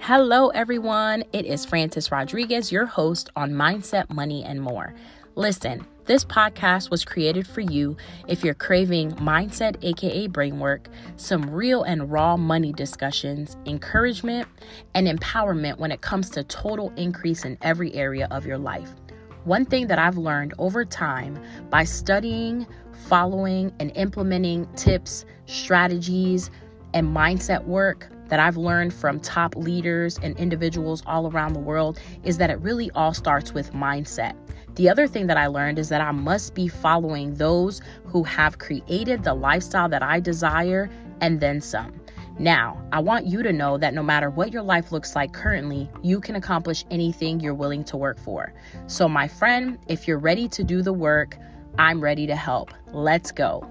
Hello, everyone. It is Francis Rodriguez, your host on Mindset, Money, and More. Listen, this podcast was created for you if you're craving mindset, aka brain work, some real and raw money discussions, encouragement, and empowerment when it comes to total increase in every area of your life. One thing that I've learned over time by studying, following, and implementing tips, strategies, and mindset work that I've learned from top leaders and individuals all around the world is that it really all starts with mindset. The other thing that I learned is that I must be following those who have created the lifestyle that I desire and then some. Now, I want you to know that no matter what your life looks like currently, you can accomplish anything you're willing to work for. So, my friend, if you're ready to do the work, I'm ready to help. Let's go.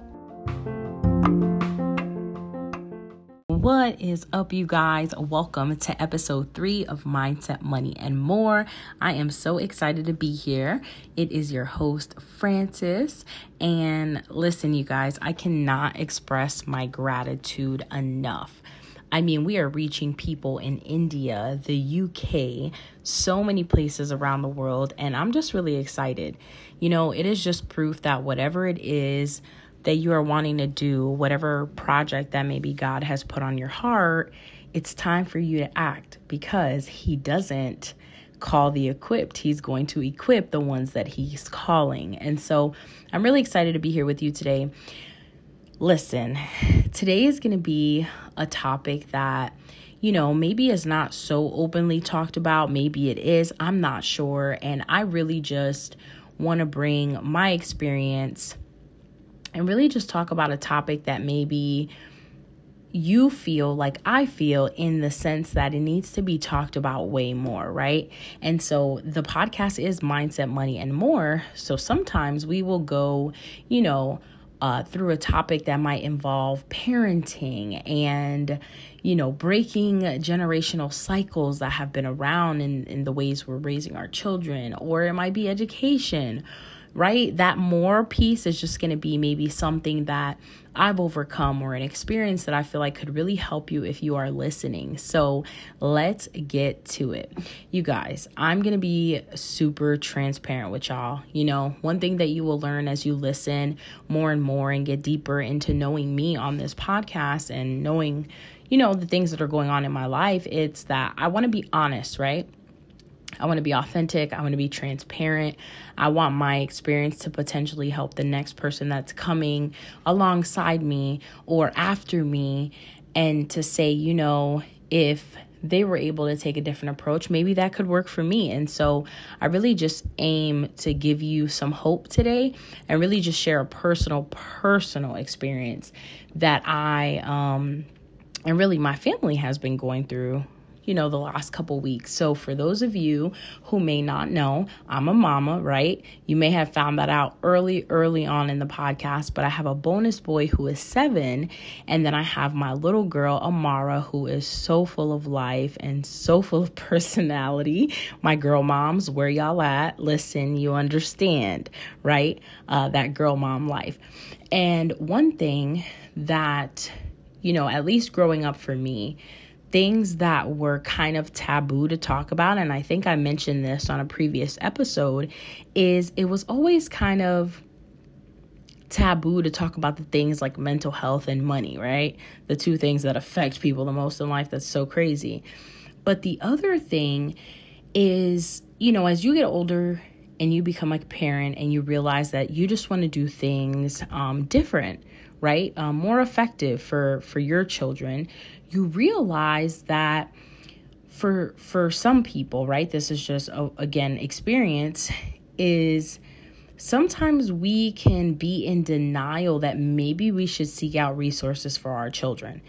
What is up, you guys? Welcome to episode three of Mindset, Money, and More. I am so excited to be here. It is your host, Francis. And listen, you guys, I cannot express my gratitude enough. I mean, we are reaching people in India, the UK, so many places around the world, and I'm just really excited. You know, it is just proof that whatever it is, that you are wanting to do, whatever project that maybe God has put on your heart, it's time for you to act because He doesn't call the equipped. He's going to equip the ones that He's calling. And so I'm really excited to be here with you today. Listen, today is going to be a topic that you know, maybe is not so openly talked about. Maybe it is. I'm not sure. And I really just want to bring my experience and really just talk about a topic that maybe you feel like I feel in the sense that it needs to be talked about way more, right? And so the podcast is Mindset, Money, and More. So sometimes we will go, you know, uh, through a topic that might involve parenting and, you know, breaking generational cycles that have been around in, in the ways we're raising our children, or it might be education right? That more piece is just going to be maybe something that I've overcome or an experience that I feel like could really help you if you are listening. So let's get to it. You guys, I'm going to be super transparent with y'all. You know, one thing that you will learn as you listen more and more and get deeper into knowing me on this podcast and knowing, you know, the things that are going on in my life, it's that I want to be honest, right? I want to be authentic. I want to be transparent. I want my experience to potentially help the next person that's coming alongside me or after me and to say, you know, if they were able to take a different approach, maybe that could work for me. And so I really just aim to give you some hope today and really just share a personal, personal experience that I, um, and really my family has been going through you know, the last couple weeks. So, for those of you who may not know, I'm a mama, right? You may have found that out early, early on in the podcast, but I have a bonus boy who is seven. And then I have my little girl, Amara, who is so full of life and so full of personality. My girl moms, where y'all at? Listen, you understand, right? Uh, that girl mom life. And one thing that, you know, at least growing up for me, things that were kind of taboo to talk about, and I think I mentioned this on a previous episode, is it was always kind of taboo to talk about the things like mental health and money, right? The two things that affect people the most in life. That's so crazy. But the other thing is, you know, as you get older and you become like a parent and you realize that you just want to do things um, different, right? Um, more effective for for your children you realize that for for some people, right? This is just a, again experience is sometimes we can be in denial that maybe we should seek out resources for our children.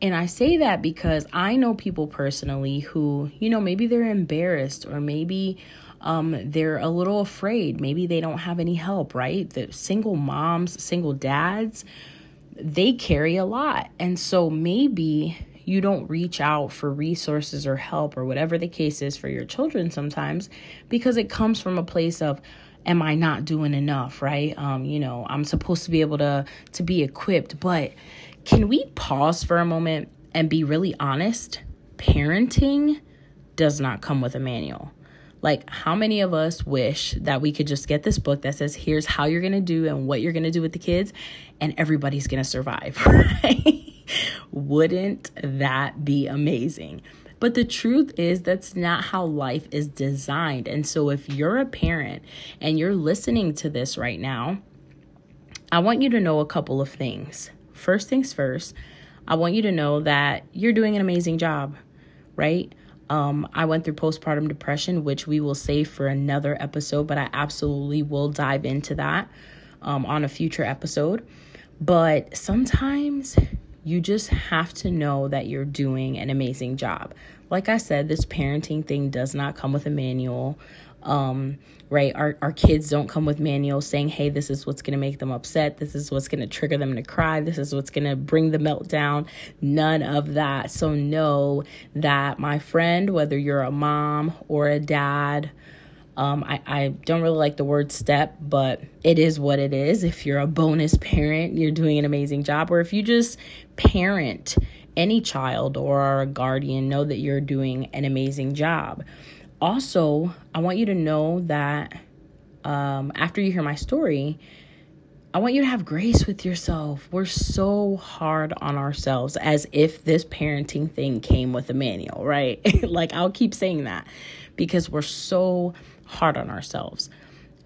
And I say that because I know people personally who, you know, maybe they're embarrassed or maybe um, they're a little afraid. Maybe they don't have any help, right? The single moms, single dads, they carry a lot. And so maybe you don't reach out for resources or help or whatever the case is for your children sometimes because it comes from a place of am I not doing enough, right? Um, you know, I'm supposed to be able to to be equipped, but can we pause for a moment and be really honest? Parenting does not come with a manual. Like, how many of us wish that we could just get this book that says, here's how you're gonna do and what you're gonna do with the kids, and everybody's gonna survive, right? Wouldn't that be amazing? But the truth is, that's not how life is designed. And so, if you're a parent and you're listening to this right now, I want you to know a couple of things. First things first, I want you to know that you're doing an amazing job, right? Um, I went through postpartum depression, which we will save for another episode, but I absolutely will dive into that um, on a future episode. But sometimes you just have to know that you're doing an amazing job. Like I said, this parenting thing does not come with a manual. Um, right? Our, our kids don't come with manuals saying, hey, this is what's going to make them upset. This is what's going to trigger them to cry. This is what's going to bring the meltdown. None of that. So know that, my friend, whether you're a mom or a dad, um, I, I don't really like the word step, but it is what it is. If you're a bonus parent, you're doing an amazing job. Or if you just parent any child or are a guardian, know that you're doing an amazing job. Also, I want you to know that um, after you hear my story, I want you to have grace with yourself. We're so hard on ourselves as if this parenting thing came with a manual, right? like, I'll keep saying that because we're so hard on ourselves.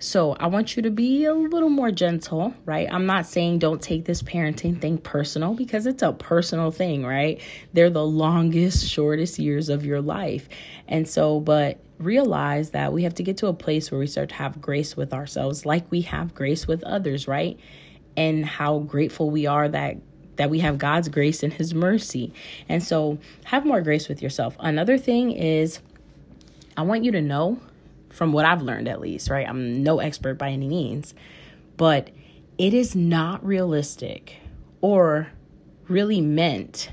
So I want you to be a little more gentle, right? I'm not saying don't take this parenting thing personal because it's a personal thing, right? They're the longest, shortest years of your life. And so, but realize that we have to get to a place where we start to have grace with ourselves like we have grace with others, right? And how grateful we are that that we have God's grace and his mercy. And so have more grace with yourself. Another thing is I want you to know from what I've learned at least, right? I'm no expert by any means, but it is not realistic or really meant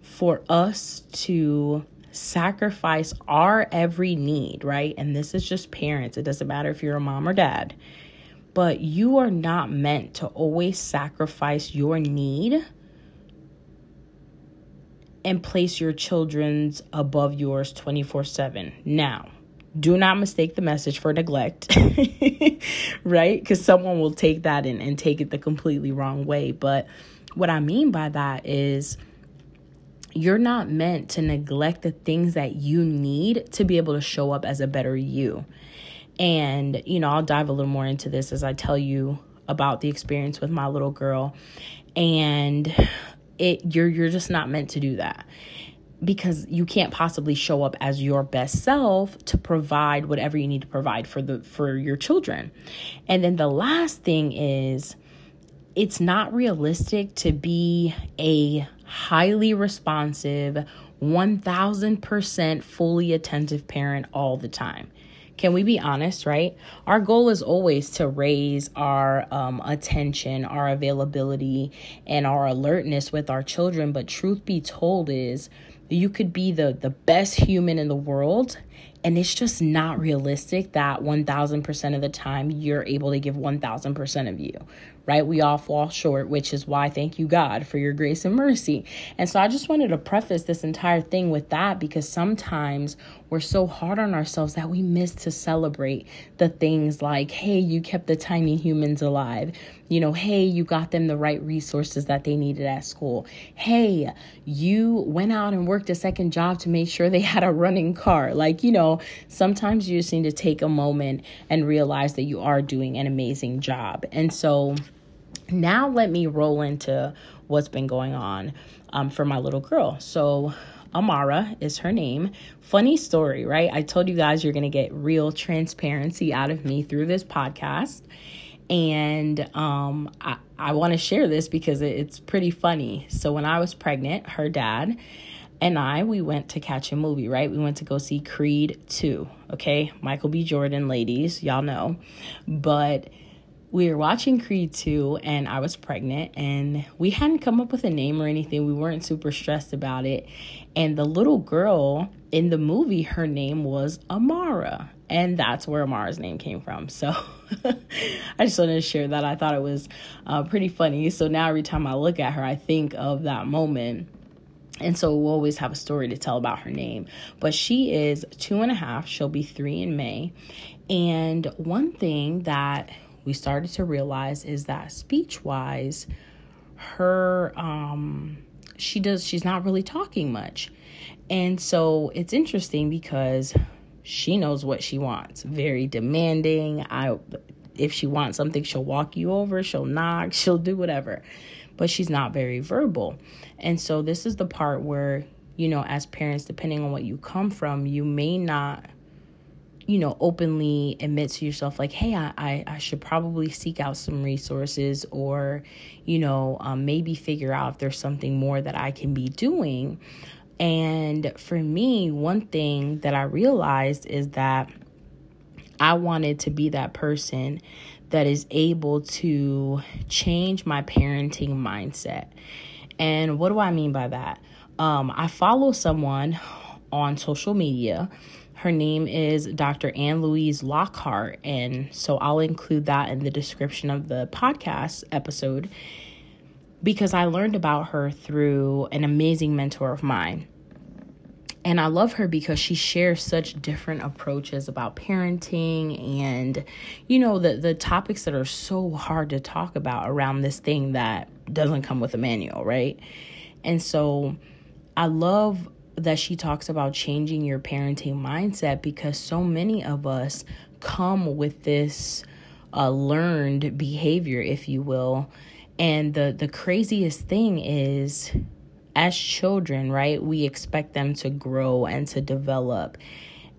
for us to sacrifice our every need, right? And this is just parents. It doesn't matter if you're a mom or dad. But you are not meant to always sacrifice your need and place your children's above yours 24 7. Now, do not mistake the message for neglect, right? Because someone will take that and, and take it the completely wrong way. But what I mean by that is you're not meant to neglect the things that you need to be able to show up as a better you. And, you know, I'll dive a little more into this as I tell you about the experience with my little girl. And it you're you're just not meant to do that because you can't possibly show up as your best self to provide whatever you need to provide for the for your children. And then the last thing is it's not realistic to be a highly responsive 1000% fully attentive parent all the time. Can we be honest, right? Our goal is always to raise our um, attention, our availability, and our alertness with our children. But truth be told, is you could be the the best human in the world and it's just not realistic that 1000% of the time you're able to give 1000% of you right we all fall short which is why thank you god for your grace and mercy and so i just wanted to preface this entire thing with that because sometimes we're so hard on ourselves that we miss to celebrate the things like, hey, you kept the tiny humans alive. You know, hey, you got them the right resources that they needed at school. Hey, you went out and worked a second job to make sure they had a running car. Like, you know, sometimes you just need to take a moment and realize that you are doing an amazing job. And so now let me roll into what's been going on um, for my little girl. So, Amara is her name. Funny story, right? I told you guys you're going to get real transparency out of me through this podcast. And um, I, I want to share this because it's pretty funny. So, when I was pregnant, her dad and I, we went to catch a movie, right? We went to go see Creed 2, okay? Michael B. Jordan, ladies, y'all know. But we were watching Creed 2 and I was pregnant and we hadn't come up with a name or anything. We weren't super stressed about it. And the little girl in the movie, her name was Amara. And that's where Amara's name came from. So I just wanted to share that. I thought it was uh, pretty funny. So now every time I look at her, I think of that moment. And so we'll always have a story to tell about her name. But she is two and a half. She'll be three in May. And one thing that we started to realize is that speech wise, her, um, she does, she's not really talking much. And so it's interesting because she knows what she wants. Very demanding. I if she wants something, she'll walk you over, she'll knock, she'll do whatever. But she's not very verbal. And so this is the part where, you know, as parents, depending on what you come from, you may not you know, openly admit to yourself, like, hey, I, I, I should probably seek out some resources or, you know, um, maybe figure out if there's something more that I can be doing. And for me, one thing that I realized is that I wanted to be that person that is able to change my parenting mindset. And what do I mean by that? Um, I follow someone on social media her name is Dr. Ann Louise Lockhart. And so I'll include that in the description of the podcast episode because I learned about her through an amazing mentor of mine. And I love her because she shares such different approaches about parenting and, you know, the, the topics that are so hard to talk about around this thing that doesn't come with a manual, right? And so I love that she talks about changing your parenting mindset because so many of us come with this uh, learned behavior, if you will. And the, the craziest thing is, as children, right, we expect them to grow and to develop.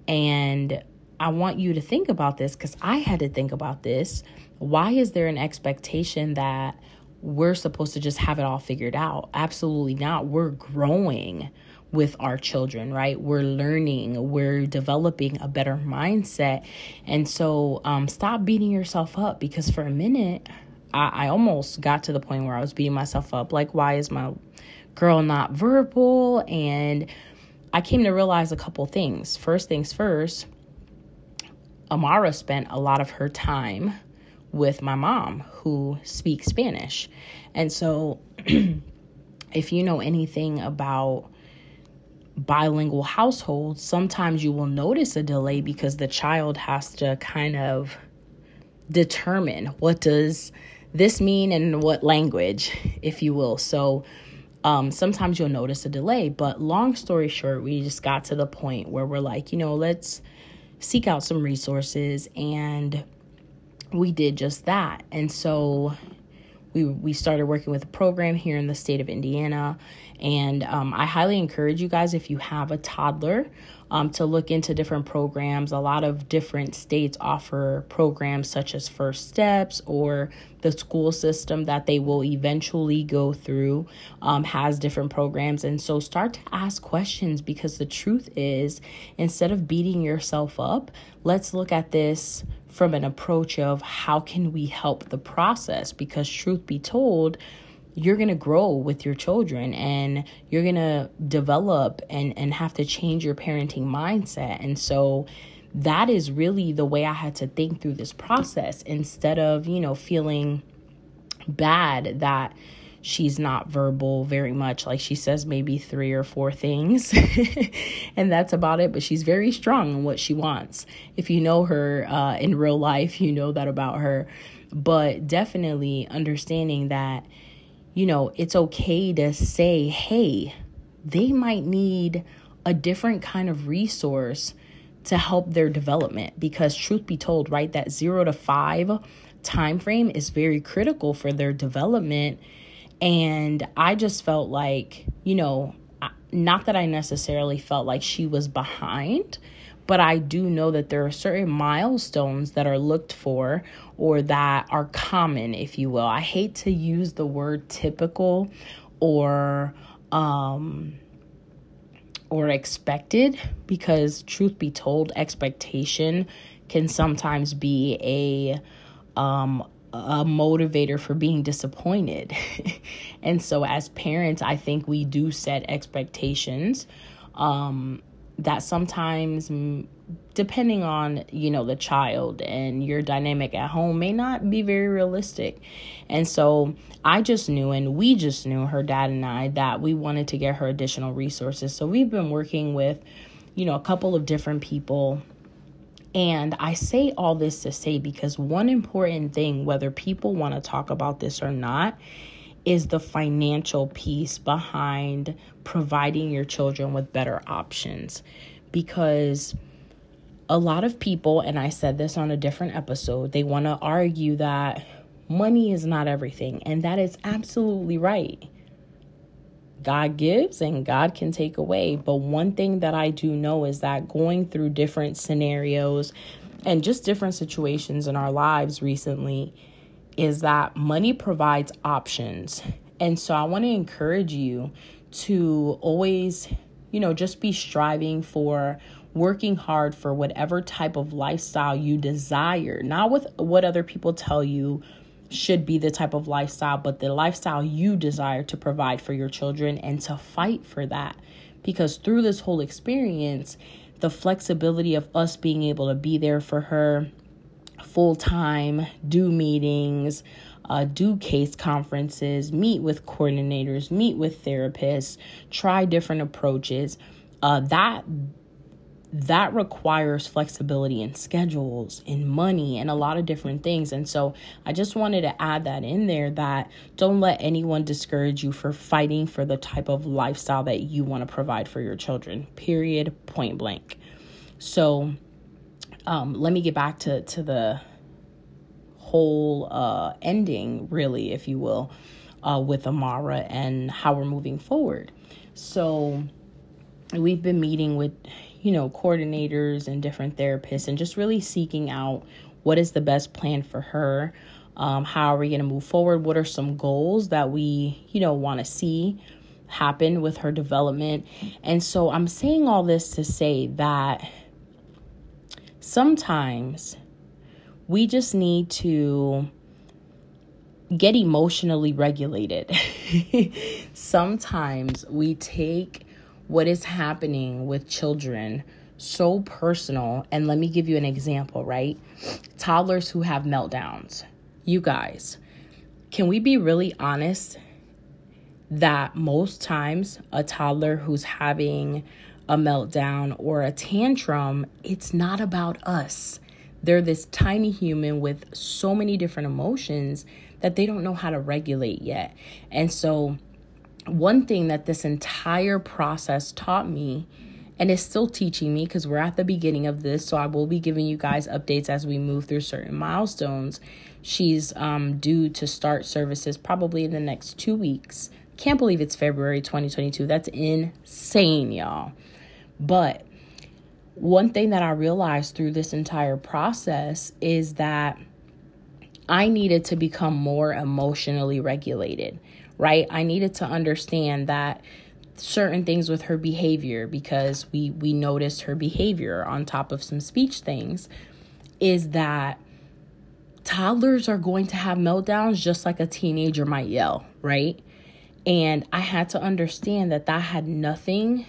And I want you to think about this because I had to think about this. Why is there an expectation that we're supposed to just have it all figured out? Absolutely not. We're growing with our children, right? We're learning, we're developing a better mindset. And so um, stop beating yourself up because for a minute, I, I almost got to the point where I was beating myself up. Like, why is my girl not verbal? And I came to realize a couple things. First things first, Amara spent a lot of her time with my mom who speaks Spanish. And so, if you know anything about bilingual households, sometimes you will notice a delay because the child has to kind of determine what does this mean and what language, if you will. So um, sometimes you'll notice a delay. But long story short, we just got to the point where we're like, you know, let's seek out some resources. And we did just that. And so we we started working with a program here in the state of Indiana, and um, I highly encourage you guys if you have a toddler um, to look into different programs. A lot of different states offer programs such as First Steps or the school system that they will eventually go through um, has different programs. And so start to ask questions because the truth is, instead of beating yourself up, let's look at this from an approach of how can we help the process because truth be told you're going to grow with your children and you're going to develop and and have to change your parenting mindset and so that is really the way I had to think through this process instead of you know feeling bad that she's not verbal very much. Like she says maybe three or four things, and that's about it. But she's very strong in what she wants. If you know her uh, in real life, you know that about her. But definitely understanding that, you know, it's okay to say, hey, they might need a different kind of resource to help their development. Because truth be told right that 0 to 5 time frame is very critical for their development. And I just felt like, you know, not that I necessarily felt like she was behind, but I do know that there are certain milestones that are looked for or that are common, if you will. I hate to use the word typical or um or expected because truth be told expectation can sometimes be a um a motivator for being disappointed. and so, as parents, I think we do set expectations um, that sometimes, depending on you know the child and your dynamic at home, may not be very realistic. And so, I just knew, and we just knew, her dad and I, that we wanted to get her additional resources. So we've been working with, you know, a couple of different people and I say all this to say because one important thing, whether people want to talk about this or not, is the financial piece behind providing your children with better options. Because a lot of people, and I said this on a different episode, they want to argue that money is not everything. And that is absolutely right. God gives and God can take away. But one thing that I do know is that going through different scenarios and just different situations in our lives recently is that money provides options. And so I want to encourage you to always, you know, just be striving for working hard for whatever type of lifestyle you desire, not with what other people tell you should be the type of lifestyle, but the lifestyle you desire to provide for your children and to fight for that. Because through this whole experience, the flexibility of us being able to be there for her full time, do meetings, uh, do case conferences, meet with coordinators, meet with therapists, try different approaches. Uh, that that requires flexibility in schedules, in money, and a lot of different things. And so I just wanted to add that in there that don't let anyone discourage you for fighting for the type of lifestyle that you want to provide for your children, period, point blank. So um, let me get back to, to the whole uh, ending, really, if you will, uh, with Amara and how we're moving forward. So we've been meeting with you know, coordinators and different therapists and just really seeking out what is the best plan for her. Um, how are we going to move forward? What are some goals that we, you know, want to see happen with her development? And so I'm saying all this to say that sometimes we just need to get emotionally regulated. sometimes we take what is happening with children so personal. And let me give you an example, right? Toddlers who have meltdowns. You guys, can we be really honest that most times a toddler who's having a meltdown or a tantrum, it's not about us. They're this tiny human with so many different emotions that they don't know how to regulate yet. And so one thing that this entire process taught me and is still teaching me because we're at the beginning of this so i will be giving you guys updates as we move through certain milestones she's um, due to start services probably in the next two weeks can't believe it's february 2022 that's insane y'all but one thing that i realized through this entire process is that i needed to become more emotionally regulated right? I needed to understand that certain things with her behavior because we we noticed her behavior on top of some speech things is that toddlers are going to have meltdowns just like a teenager might yell, right? And I had to understand that that had nothing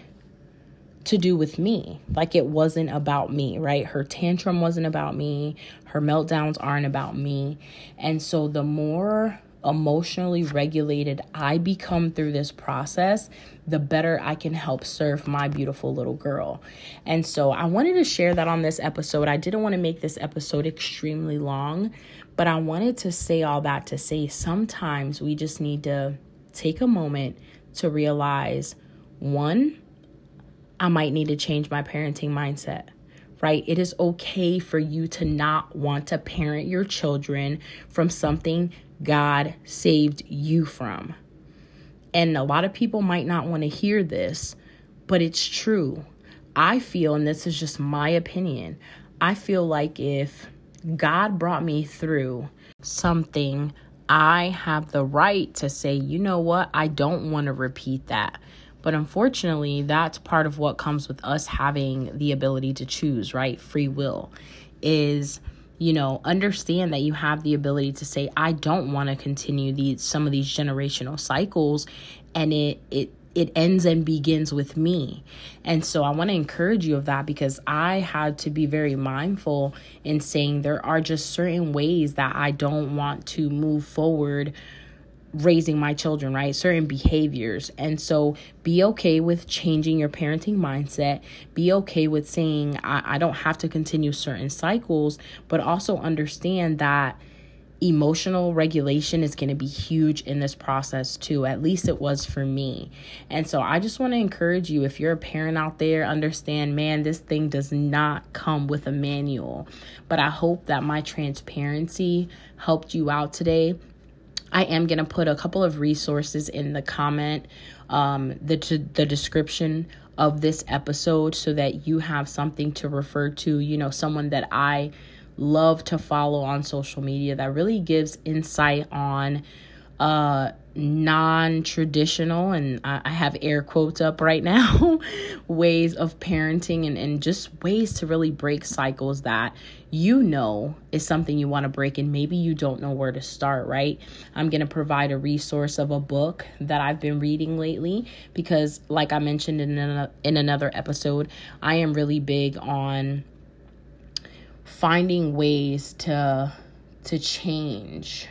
to do with me. Like it wasn't about me, right? Her tantrum wasn't about me. Her meltdowns aren't about me. And so the more emotionally regulated I become through this process, the better I can help serve my beautiful little girl. And so I wanted to share that on this episode. I didn't want to make this episode extremely long, but I wanted to say all that to say sometimes we just need to take a moment to realize one, I might need to change my parenting mindset right? It is okay for you to not want to parent your children from something God saved you from. And a lot of people might not want to hear this, but it's true. I feel, and this is just my opinion, I feel like if God brought me through something, I have the right to say, you know what, I don't want to repeat that. But unfortunately, that's part of what comes with us having the ability to choose, right? Free will is you know, understand that you have the ability to say, I don't want to continue these some of these generational cycles and it it it ends and begins with me. And so I want to encourage you of that because I had to be very mindful in saying there are just certain ways that I don't want to move forward raising my children, right? Certain behaviors. And so be okay with changing your parenting mindset. Be okay with saying, I, I don't have to continue certain cycles, but also understand that emotional regulation is going to be huge in this process too. At least it was for me. And so I just want to encourage you if you're a parent out there, understand, man, this thing does not come with a manual. But I hope that my transparency helped you out today. I am going to put a couple of resources in the comment, um, the, the description of this episode so that you have something to refer to, you know, someone that I love to follow on social media that really gives insight on uh non-traditional and I, I have air quotes up right now ways of parenting and, and just ways to really break cycles that you know is something you want to break and maybe you don't know where to start right i'm going to provide a resource of a book that i've been reading lately because like i mentioned in, a, in another episode i am really big on finding ways to to change.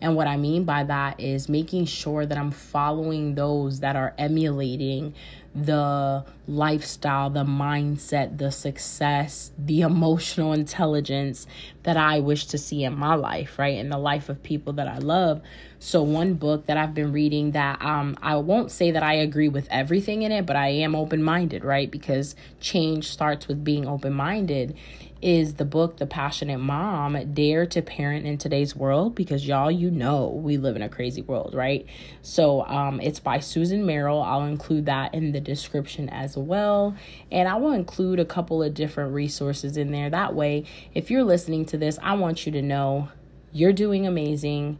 And what I mean by that is making sure that I'm following those that are emulating the lifestyle, the mindset, the success, the emotional intelligence that I wish to see in my life, right? In the life of people that I love. So one book that I've been reading that um I won't say that I agree with everything in it, but I am open-minded, right? Because change starts with being open-minded is the book The Passionate Mom Dare to Parent in Today's World because y'all you know we live in a crazy world, right? So um it's by Susan Merrill. I'll include that in the description as well. And I will include a couple of different resources in there. That way, if you're listening to this, I want you to know you're doing amazing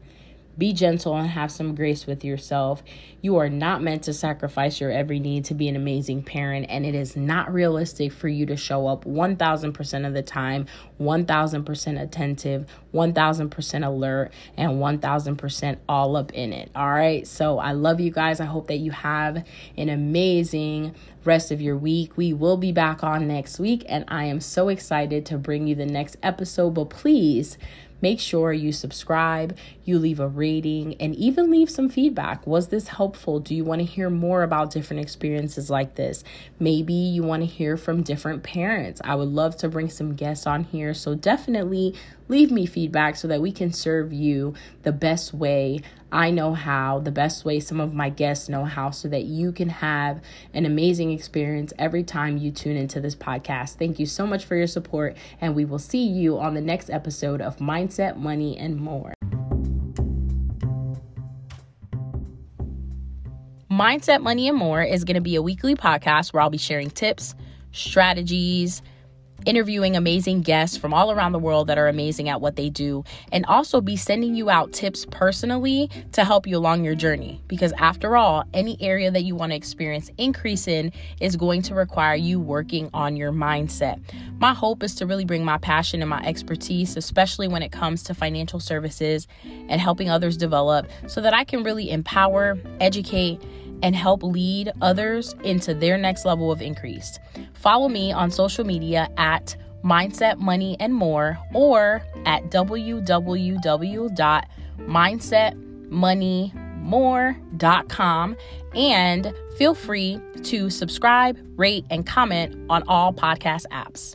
be gentle and have some grace with yourself. You are not meant to sacrifice your every need to be an amazing parent, and it is not realistic for you to show up 1000% of the time, 1000% attentive, 1000% alert, and 1000% all up in it. All right. So I love you guys. I hope that you have an amazing rest of your week. We will be back on next week, and I am so excited to bring you the next episode. But please, Make sure you subscribe, you leave a rating, and even leave some feedback. Was this helpful? Do you want to hear more about different experiences like this? Maybe you want to hear from different parents. I would love to bring some guests on here. So definitely leave me feedback so that we can serve you the best way I know how, the best way some of my guests know how, so that you can have an amazing experience every time you tune into this podcast. Thank you so much for your support, and we will see you on the next episode of Mindset, Money, and More. Mindset, Money, and More is going to be a weekly podcast where I'll be sharing tips, strategies, interviewing amazing guests from all around the world that are amazing at what they do, and also be sending you out tips personally to help you along your journey. Because after all, any area that you want to experience increase in is going to require you working on your mindset. My hope is to really bring my passion and my expertise, especially when it comes to financial services and helping others develop, so that I can really empower, educate, and help lead others into their next level of increase. Follow me on social media at Mindset Money and More or at www.mindsetmoneymore.com and feel free to subscribe, rate, and comment on all podcast apps.